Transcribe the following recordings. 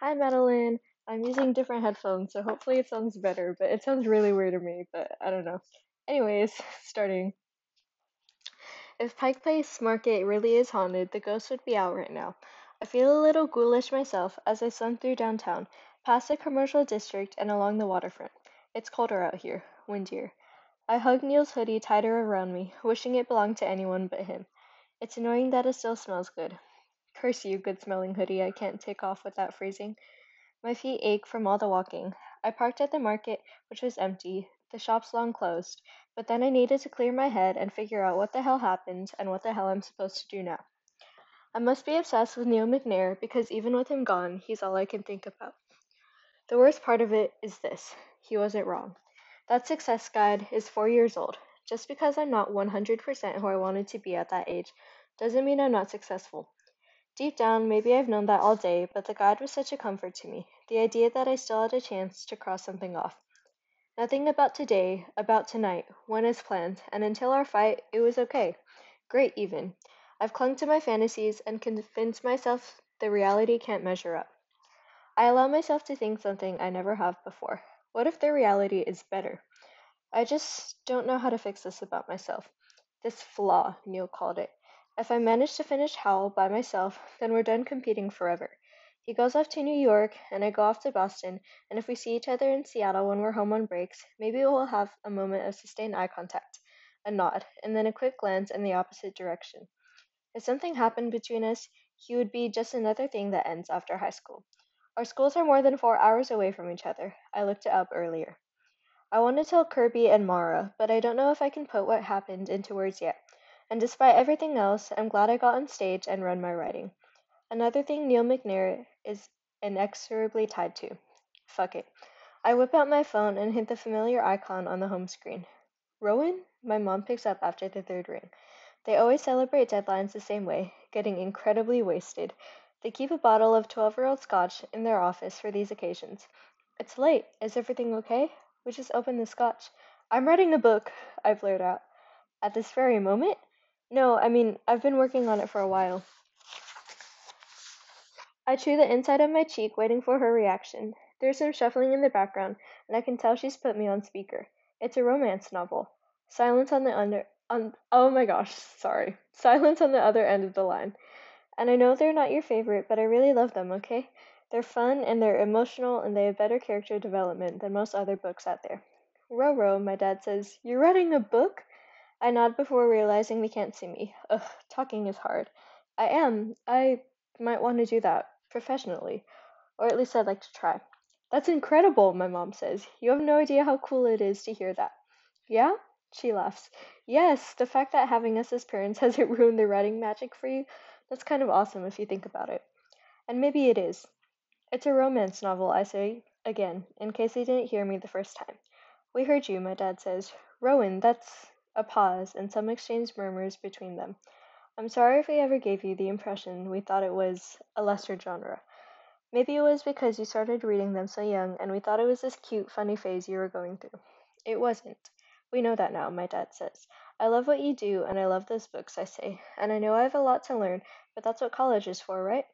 Hi, Madeline. I'm using different headphones, so hopefully it sounds better, but it sounds really weird to me, but I don't know. Anyways, starting. If Pike Place Market really is haunted, the ghost would be out right now. I feel a little ghoulish myself as I slunk through downtown, past the commercial district and along the waterfront. It's colder out here, windier. I hug Neil's hoodie tighter around me, wishing it belonged to anyone but him. It's annoying that it still smells good. Curse you, good smelling hoodie I can't take off without freezing. My feet ache from all the walking. I parked at the market, which was empty, the shops long closed, but then I needed to clear my head and figure out what the hell happened and what the hell I'm supposed to do now. I must be obsessed with Neil McNair because even with him gone, he's all I can think about. The worst part of it is this he wasn't wrong. That success guide is four years old. Just because I'm not 100% who I wanted to be at that age doesn't mean I'm not successful. Deep down, maybe I've known that all day, but the guide was such a comfort to me, the idea that I still had a chance to cross something off. Nothing about today, about tonight, went as planned, and until our fight, it was okay. Great, even. I've clung to my fantasies and convinced myself the reality can't measure up. I allow myself to think something I never have before. What if the reality is better? I just don't know how to fix this about myself. This flaw, Neil called it. If I manage to finish Howl by myself, then we're done competing forever. He goes off to New York, and I go off to Boston, and if we see each other in Seattle when we're home on breaks, maybe we'll have a moment of sustained eye contact, a nod, and then a quick glance in the opposite direction. If something happened between us, he would be just another thing that ends after high school. Our schools are more than four hours away from each other. I looked it up earlier. I want to tell Kirby and Mara, but I don't know if I can put what happened into words yet. And despite everything else, I'm glad I got on stage and run my writing. Another thing Neil McNair is inexorably tied to. Fuck it. I whip out my phone and hit the familiar icon on the home screen. Rowan? My mom picks up after the third ring. They always celebrate deadlines the same way, getting incredibly wasted. They keep a bottle of 12 year old scotch in their office for these occasions. It's late. Is everything okay? We just opened the scotch. I'm writing a book, I blurt out. At this very moment? No, I mean, I've been working on it for a while. I chew the inside of my cheek, waiting for her reaction. There's some shuffling in the background, and I can tell she's put me on speaker. It's a romance novel. Silence on the under on oh my gosh, sorry. Silence on the other end of the line. And I know they're not your favorite, but I really love them, okay? They're fun and they're emotional and they have better character development than most other books out there. Roro, my dad says, You're writing a book? I nod before realizing they can't see me. Ugh, talking is hard. I am. I might want to do that professionally, or at least I'd like to try. That's incredible, my mom says. You have no idea how cool it is to hear that. Yeah? She laughs. Yes, the fact that having us as parents hasn't ruined the writing magic for you, that's kind of awesome if you think about it. And maybe it is. It's a romance novel, I say again, in case they didn't hear me the first time. We heard you, my dad says. Rowan, that's a pause, and some exchanged murmurs between them. I'm sorry if we ever gave you the impression we thought it was a lesser genre. Maybe it was because you started reading them so young and we thought it was this cute, funny phase you were going through. It wasn't. We know that now, my dad says. I love what you do and I love those books, I say. And I know I have a lot to learn, but that's what college is for, right?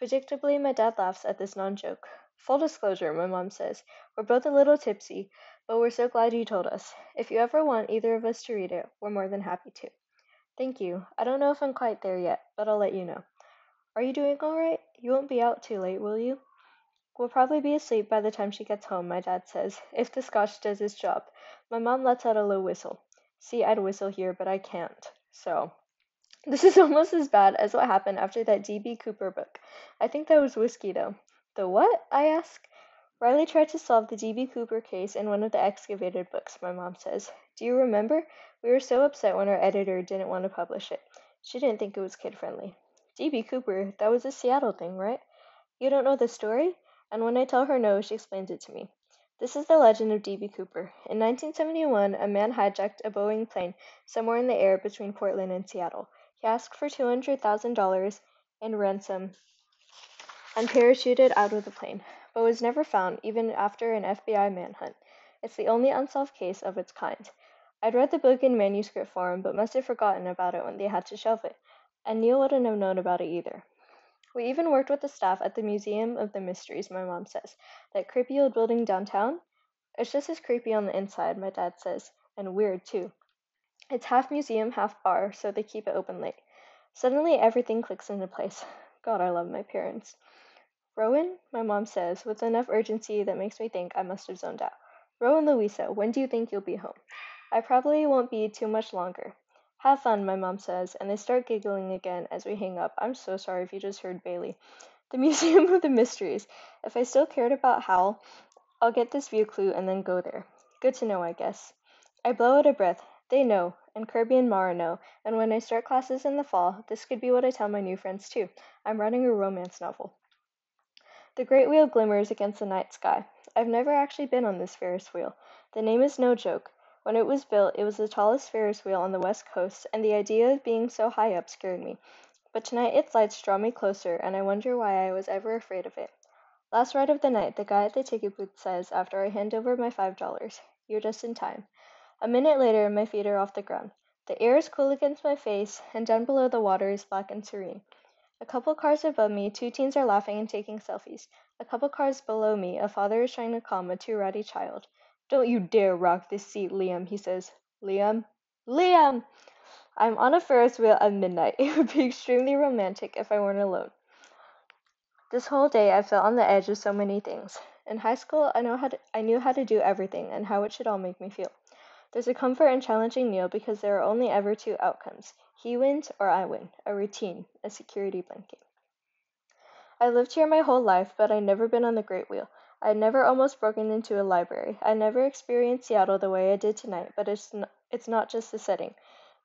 Predictably, my dad laughs at this non joke. Full disclosure, my mom says. We're both a little tipsy, but we're so glad you told us. If you ever want either of us to read it, we're more than happy to. Thank you. I don't know if I'm quite there yet, but I'll let you know. Are you doing all right? You won't be out too late, will you? We'll probably be asleep by the time she gets home, my dad says, if the scotch does its job. My mom lets out a low whistle. See, I'd whistle here, but I can't. So, this is almost as bad as what happened after that D.B. Cooper book. I think that was whiskey, though. The what? I ask. Riley tried to solve the D.B. Cooper case in one of the excavated books, my mom says. Do you remember? We were so upset when our editor didn't want to publish it. She didn't think it was kid friendly. D.B. Cooper, that was a Seattle thing, right? You don't know the story? And when I tell her no, she explains it to me. This is the legend of D.B. Cooper. In 1971, a man hijacked a Boeing plane somewhere in the air between Portland and Seattle. He asked for $200,000 in ransom and parachuted out of the plane, but was never found even after an FBI manhunt. It's the only unsolved case of its kind. I'd read the book in manuscript form, but must have forgotten about it when they had to shelve it, and Neil wouldn't have known about it either. We even worked with the staff at the Museum of the Mysteries, my mom says. That creepy old building downtown? It's just as creepy on the inside, my dad says, and weird too. It's half museum, half bar, so they keep it open late. Suddenly everything clicks into place. God, I love my parents. Rowan, my mom says, with enough urgency that makes me think I must have zoned out. Rowan Louisa, when do you think you'll be home? I probably won't be too much longer. Have fun, my mom says, and they start giggling again as we hang up. I'm so sorry if you just heard Bailey. The Museum of the Mysteries. If I still cared about Howl, I'll get this view clue and then go there. Good to know, I guess. I blow out a breath. They know, and Kirby and Mara know, and when I start classes in the fall, this could be what I tell my new friends too. I'm writing a romance novel. The great wheel glimmers against the night sky. I've never actually been on this Ferris wheel. The name is no joke. When it was built, it was the tallest Ferris wheel on the west coast, and the idea of being so high up scared me. But tonight its lights draw me closer, and I wonder why I was ever afraid of it. Last ride of the night, the guy at the ticket booth says after I hand over my five dollars. You're just in time. A minute later, my feet are off the ground. The air is cool against my face, and down below the water is black and serene. A couple cars above me, two teens are laughing and taking selfies. A couple cars below me, a father is trying to calm a too rowdy child. Don't you dare rock this seat, Liam, he says. Liam? Liam! I'm on a Ferris wheel at midnight. It would be extremely romantic if I weren't alone. This whole day I felt on the edge of so many things. In high school, I know how to, I knew how to do everything and how it should all make me feel. There's a comfort in challenging Neil because there are only ever two outcomes. He wins or I win. A routine, a security blanket. I lived here my whole life, but I'd never been on the Great Wheel. I'd never almost broken into a library. I never experienced Seattle the way I did tonight, but it's not, it's not just the setting.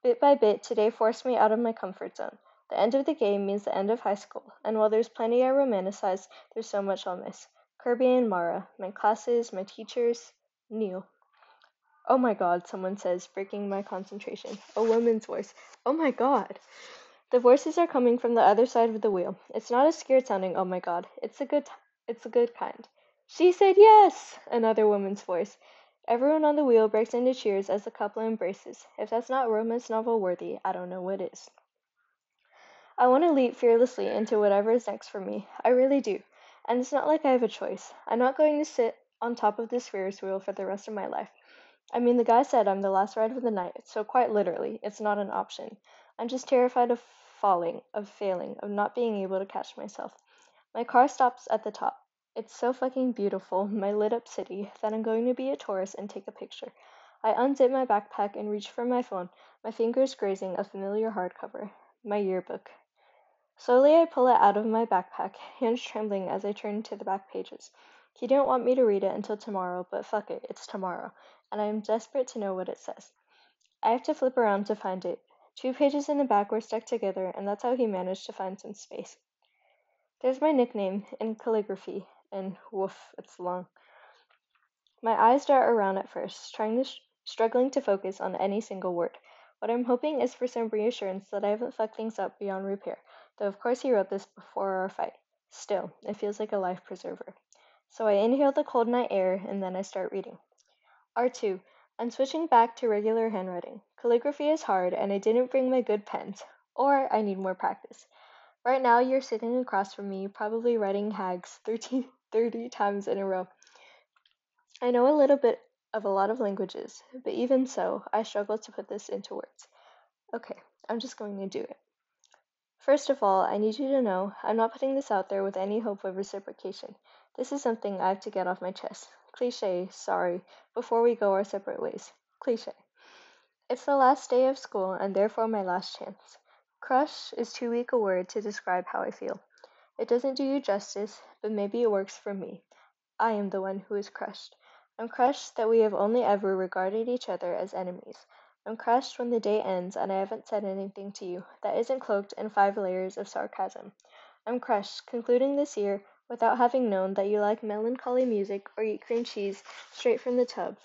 Bit by bit, today forced me out of my comfort zone. The end of the game means the end of high school, and while there's plenty I romanticize, there's so much I'll miss. Kirby and Mara, my classes, my teachers, Neil. Oh my god, someone says, breaking my concentration. A woman's voice. Oh my god. The voices are coming from the other side of the wheel. It's not a scared sounding oh my god. It's a good it's a good kind. She said yes, another woman's voice. Everyone on the wheel breaks into cheers as the couple embraces. If that's not romance novel worthy, I don't know what is. I want to leap fearlessly into whatever is next for me. I really do. And it's not like I have a choice. I'm not going to sit on top of this Ferris wheel for the rest of my life. I mean, the guy said I'm the last ride of the night, so quite literally, it's not an option. I'm just terrified of falling, of failing, of not being able to catch myself. My car stops at the top. It's so fucking beautiful, my lit up city, that I'm going to be a tourist and take a picture. I unzip my backpack and reach for my phone, my fingers grazing a familiar hardcover, my yearbook. Slowly I pull it out of my backpack, hands trembling as I turn to the back pages. He didn't want me to read it until tomorrow, but fuck it, it's tomorrow and I am desperate to know what it says. I have to flip around to find it. Two pages in the back were stuck together, and that's how he managed to find some space. There's my nickname in calligraphy, and woof, it's long. My eyes dart around at first, trying to sh- struggling to focus on any single word. What I'm hoping is for some reassurance that I haven't fucked things up beyond repair, though of course he wrote this before our fight. Still, it feels like a life preserver. So I inhale the cold night air and then I start reading. R2. I'm switching back to regular handwriting. Calligraphy is hard and I didn't bring my good pens. Or I need more practice. Right now you're sitting across from me, probably writing hags 30, 30 times in a row. I know a little bit of a lot of languages, but even so, I struggle to put this into words. Okay, I'm just going to do it. First of all, I need you to know I'm not putting this out there with any hope of reciprocation. This is something I have to get off my chest. Cliche, sorry, before we go our separate ways. Cliche. It's the last day of school and therefore my last chance. Crush is too weak a word to describe how I feel. It doesn't do you justice, but maybe it works for me. I am the one who is crushed. I'm crushed that we have only ever regarded each other as enemies. I'm crushed when the day ends and I haven't said anything to you that isn't cloaked in five layers of sarcasm. I'm crushed, concluding this year without having known that you like melancholy music or eat cream cheese straight from the tub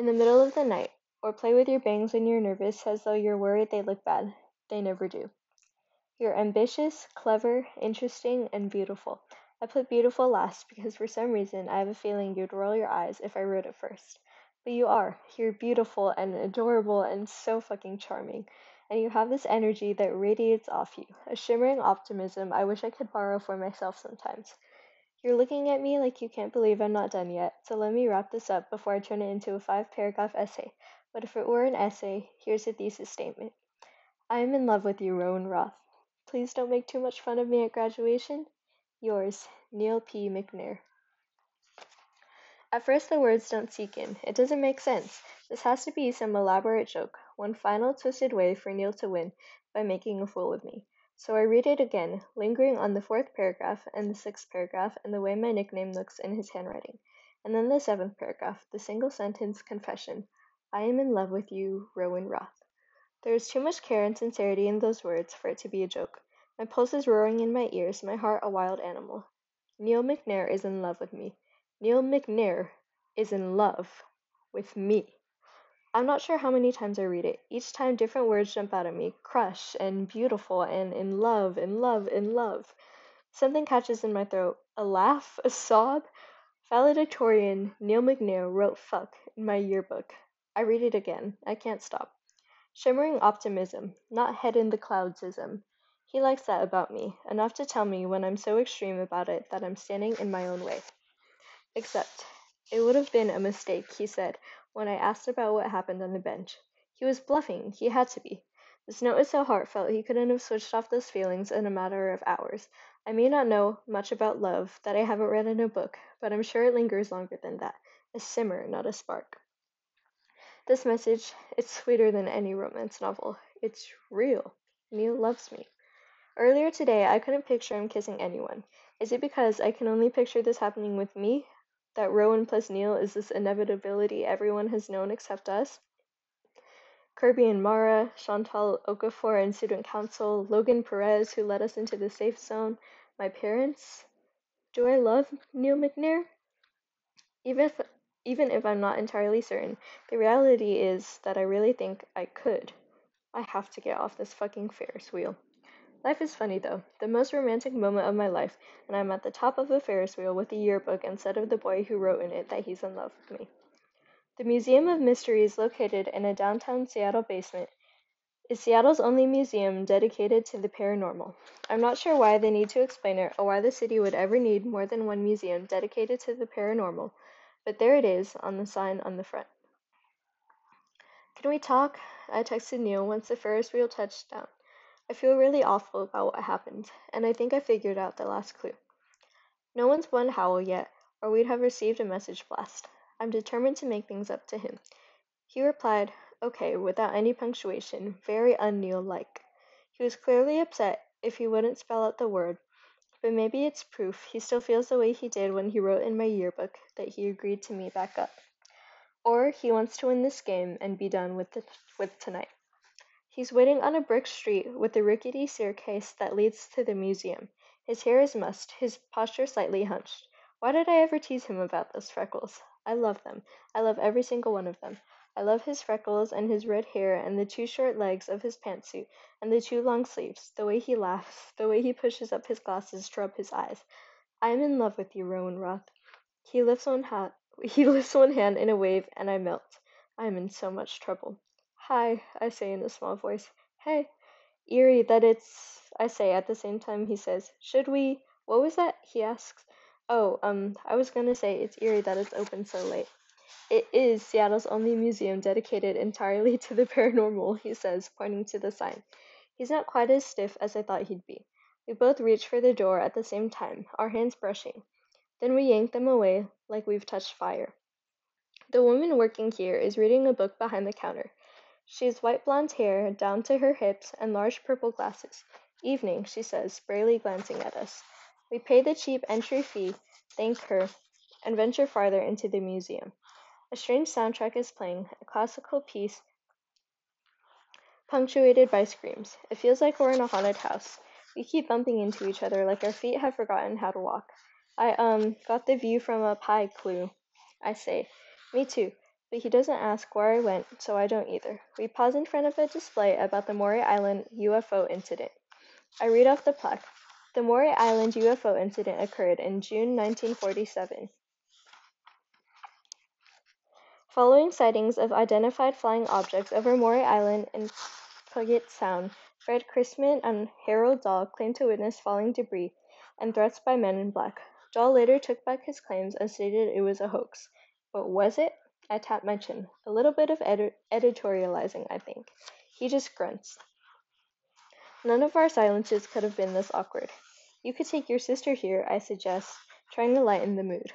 in the middle of the night, or play with your bangs when you're nervous as though you're worried they look bad. They never do. You're ambitious, clever, interesting, and beautiful. I put beautiful last because for some reason I have a feeling you'd roll your eyes if I wrote it first. But you are. You're beautiful and adorable and so fucking charming. And you have this energy that radiates off you, a shimmering optimism I wish I could borrow for myself sometimes. You're looking at me like you can't believe I'm not done yet, so let me wrap this up before I turn it into a five paragraph essay. But if it were an essay, here's a thesis statement. I am in love with you, Rowan Roth. Please don't make too much fun of me at graduation. Yours, Neil P. McNair. At first the words don't sink in. It doesn't make sense. This has to be some elaborate joke, one final twisted way for Neil to win by making a fool of me. So I read it again, lingering on the fourth paragraph and the sixth paragraph and the way my nickname looks in his handwriting. And then the seventh paragraph, the single sentence confession. I am in love with you, Rowan Roth. There is too much care and sincerity in those words for it to be a joke. My pulse is roaring in my ears, my heart a wild animal. Neil McNair is in love with me. Neil McNair is in love with me. I'm not sure how many times I read it. Each time different words jump out at me crush and beautiful and in love, in love, in love. Something catches in my throat a laugh, a sob. Valedictorian Neil McNair wrote fuck in my yearbook. I read it again. I can't stop. Shimmering optimism, not head in the cloudsism. He likes that about me, enough to tell me when I'm so extreme about it that I'm standing in my own way. Except, it would have been a mistake, he said, when I asked about what happened on the bench. He was bluffing, he had to be. This note is so heartfelt he couldn't have switched off those feelings in a matter of hours. I may not know much about love that I haven't read in a book, but I'm sure it lingers longer than that. A simmer, not a spark. This message, it's sweeter than any romance novel. It's real. Neil loves me. Earlier today, I couldn't picture him kissing anyone. Is it because I can only picture this happening with me? That Rowan plus Neil is this inevitability everyone has known except us? Kirby and Mara, Chantal Okafor and student council, Logan Perez who led us into the safe zone, my parents. Do I love Neil McNair? Even if even if I'm not entirely certain, the reality is that I really think I could. I have to get off this fucking Ferris wheel. Life is funny though. The most romantic moment of my life, and I'm at the top of a Ferris wheel with a yearbook instead of the boy who wrote in it that he's in love with me. The Museum of Mysteries, located in a downtown Seattle basement, is Seattle's only museum dedicated to the paranormal. I'm not sure why they need to explain it or why the city would ever need more than one museum dedicated to the paranormal, but there it is on the sign on the front. Can we talk? I texted Neil once the Ferris wheel touched down. I feel really awful about what happened, and I think I figured out the last clue. No one's won Howl yet, or we'd have received a message blast. I'm determined to make things up to him. He replied, okay, without any punctuation, very un-Neil like. He was clearly upset if he wouldn't spell out the word, but maybe it's proof he still feels the way he did when he wrote in my yearbook that he agreed to meet back up. Or he wants to win this game and be done with, the, with tonight. He's waiting on a brick street with a rickety staircase that leads to the museum. His hair is mussed, his posture slightly hunched. Why did I ever tease him about those freckles? I love them. I love every single one of them. I love his freckles and his red hair and the two short legs of his pantsuit and the two long sleeves, the way he laughs, the way he pushes up his glasses to rub his eyes. I am in love with you, Rowan Roth. He lifts one hat he lifts one hand in a wave and I melt. I am in so much trouble. "Hi," I say in a small voice. "Hey." "Eerie that it's," I say at the same time he says, "Should we what was that?" he asks. "Oh, um, I was gonna say it's eerie that it's open so late." "It is Seattle's only museum dedicated entirely to the paranormal," he says, pointing to the sign. He's not quite as stiff as I thought he'd be. We both reach for the door at the same time, our hands brushing. Then we yank them away like we've touched fire. The woman working here is reading a book behind the counter. She has white blonde hair down to her hips and large purple glasses. "Evening," she says, sprayily glancing at us. We pay the cheap entry fee, thank her, and venture farther into the museum. A strange soundtrack is playing, a classical piece punctuated by screams. It feels like we're in a haunted house. We keep bumping into each other like our feet have forgotten how to walk. I, um, got the view from up high clue, I say. Me too. But he doesn't ask where I went, so I don't either. We pause in front of a display about the Maury Island UFO incident. I read off the plaque. The Maury Island UFO incident occurred in June 1947. Following sightings of identified flying objects over Maury Island and Puget Sound, Fred Crisman and Harold Dahl claimed to witness falling debris and threats by men in black. Dahl later took back his claims and stated it was a hoax. But was it? My chin. A little bit of edi- editorializing, I think. He just grunts. None of our silences could have been this awkward. You could take your sister here, I suggest, trying to lighten the mood.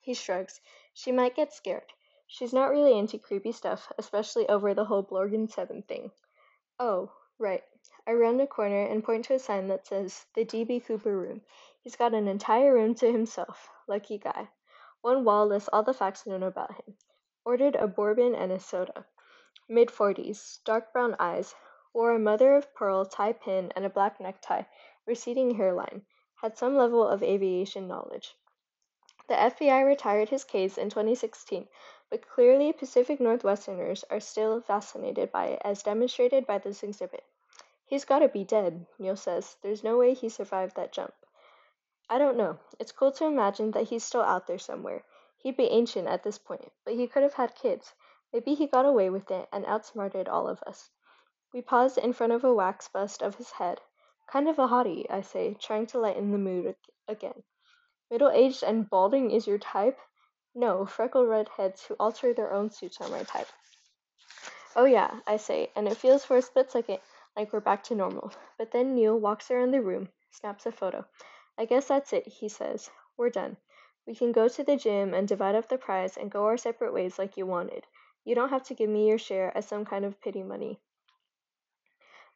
He shrugs. She might get scared. She's not really into creepy stuff, especially over the whole Blorgen 7 thing. Oh, right. I round a corner and point to a sign that says the DB Cooper room. He's got an entire room to himself. Lucky guy. One wall lists all the facts known about him. Ordered a bourbon and a soda. Mid 40s, dark brown eyes, wore a mother of pearl tie pin and a black necktie, receding hairline, had some level of aviation knowledge. The FBI retired his case in 2016, but clearly Pacific Northwesterners are still fascinated by it, as demonstrated by this exhibit. He's gotta be dead, Neil says. There's no way he survived that jump. I don't know. It's cool to imagine that he's still out there somewhere. He'd be ancient at this point, but he could have had kids. Maybe he got away with it and outsmarted all of us. We pause in front of a wax bust of his head. Kind of a hottie, I say, trying to lighten the mood again. Middle aged and balding is your type? No, freckled redheads who alter their own suits are my type. Oh yeah, I say, and it feels for a split second like we're back to normal. But then Neil walks around the room, snaps a photo. I guess that's it, he says. We're done. We can go to the gym and divide up the prize and go our separate ways like you wanted. You don't have to give me your share as some kind of pity money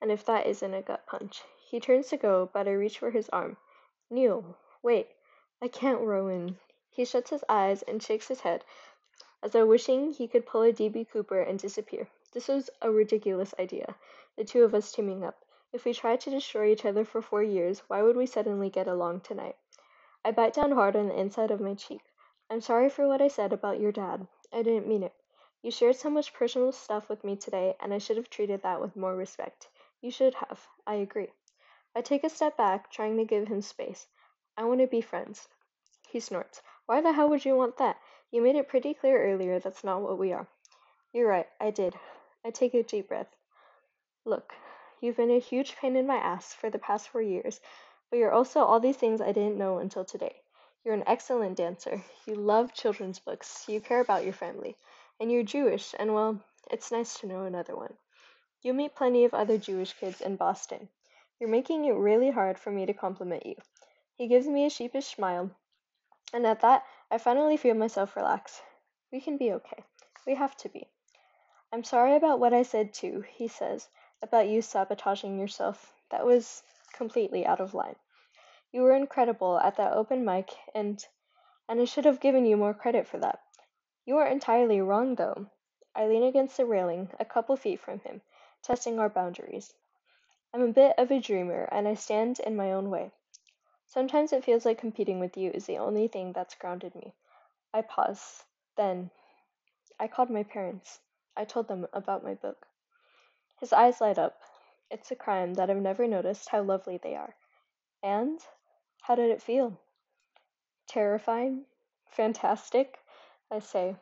and if that isn't a gut punch. He turns to go, but I reach for his arm. Neil, wait. I can't, Rowan. He shuts his eyes and shakes his head, as though wishing he could pull a DB Cooper and disappear. This was a ridiculous idea, the two of us teaming up. If we tried to destroy each other for four years, why would we suddenly get along tonight? I bite down hard on the inside of my cheek. I'm sorry for what I said about your dad. I didn't mean it. You shared so much personal stuff with me today, and I should have treated that with more respect. You should have. I agree. I take a step back, trying to give him space. I want to be friends. He snorts. Why the hell would you want that? You made it pretty clear earlier that's not what we are. You're right, I did. I take a deep breath. Look, you've been a huge pain in my ass for the past four years, but you're also all these things I didn't know until today. You're an excellent dancer. You love children's books. You care about your family. And you're Jewish, and well, it's nice to know another one. You meet plenty of other Jewish kids in Boston. You're making it really hard for me to compliment you. He gives me a sheepish smile, and at that I finally feel myself relax. We can be okay. We have to be. I'm sorry about what I said too, he says, about you sabotaging yourself. That was completely out of line. You were incredible at that open mic and and I should have given you more credit for that. You are entirely wrong though. I lean against the railing, a couple feet from him testing our boundaries. I'm a bit of a dreamer, and I stand in my own way. Sometimes it feels like competing with you is the only thing that's grounded me. I pause. Then, I called my parents. I told them about my book. His eyes light up. It's a crime that I've never noticed how lovely they are. And how did it feel? Terrifying? Fantastic? I say.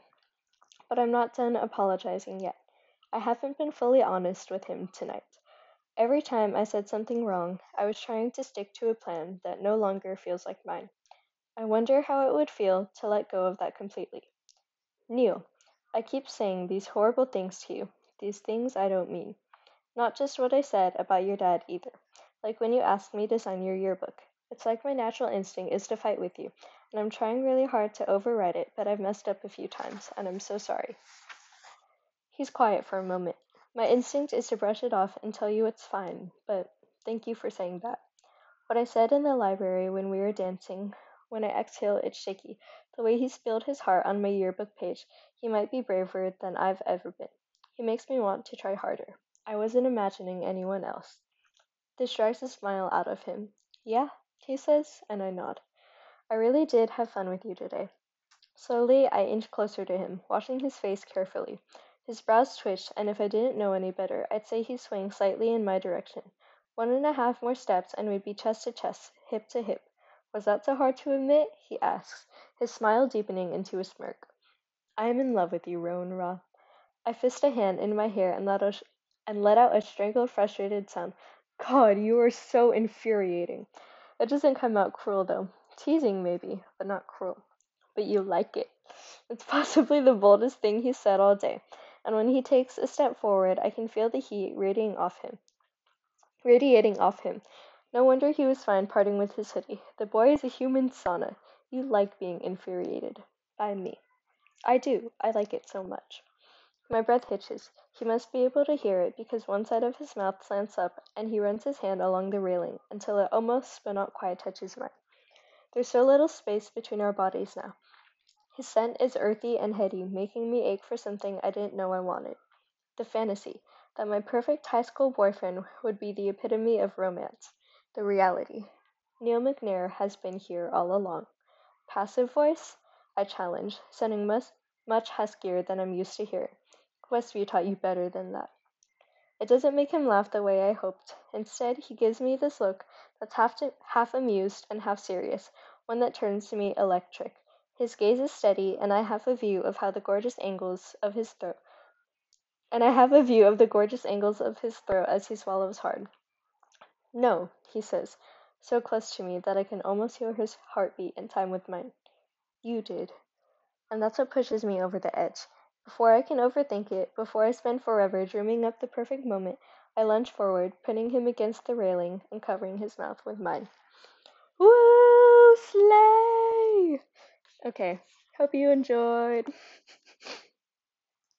But I'm not done apologizing yet. I haven't been fully honest with him tonight. Every time I said something wrong, I was trying to stick to a plan that no longer feels like mine. I wonder how it would feel to let go of that completely. Neil, I keep saying these horrible things to you, these things I don't mean. Not just what I said about your dad either, like when you asked me to sign your yearbook. It's like my natural instinct is to fight with you, and I'm trying really hard to override it, but I've messed up a few times, and I'm so sorry. He's quiet for a moment. My instinct is to brush it off and tell you it's fine, but thank you for saying that. What I said in the library when we were dancing, when I exhale, it's shaky. The way he spilled his heart on my yearbook page, he might be braver than I've ever been. He makes me want to try harder. I wasn't imagining anyone else. This drives a smile out of him. Yeah, he says, and I nod. I really did have fun with you today. Slowly, I inch closer to him, watching his face carefully. His brows twitch, and if I didn't know any better, I'd say he's swaying slightly in my direction. One and a half more steps and we'd be chest to chest, hip to hip. Was that so hard to admit? he asks, his smile deepening into a smirk. I am in love with you, Rowan Roth. I fist a hand in my hair and let out, and let out a strangled, frustrated sound. God, you are so infuriating. It doesn't come out cruel though. Teasing maybe, but not cruel. But you like it. It's possibly the boldest thing he's said all day, and when he takes a step forward, I can feel the heat radiating off him. Radiating off him. No wonder he was fine parting with his hoodie. The boy is a human sauna. You like being infuriated. By me. I do. I like it so much. My breath hitches. He must be able to hear it because one side of his mouth slants up and he runs his hand along the railing until it almost but not quite touches mine. There's so little space between our bodies now. His scent is earthy and heady, making me ache for something I didn't know I wanted. The fantasy that my perfect high school boyfriend would be the epitome of romance. The reality. Neil McNair has been here all along. Passive voice? I challenge, sounding much, much huskier than I'm used to hearing. Westview taught you better than that. It doesn't make him laugh the way I hoped. Instead, he gives me this look that's half, to, half amused and half serious, one that turns to me electric. His gaze is steady, and I have a view of how the gorgeous angles of his throat and I have a view of the gorgeous angles of his throat as he swallows hard. No, he says, so close to me that I can almost hear his heartbeat in time with mine. You did. And that's what pushes me over the edge. Before I can overthink it, before I spend forever dreaming up the perfect moment, I lunge forward, pinning him against the railing and covering his mouth with mine. Woo! Slay! Okay, hope you enjoyed.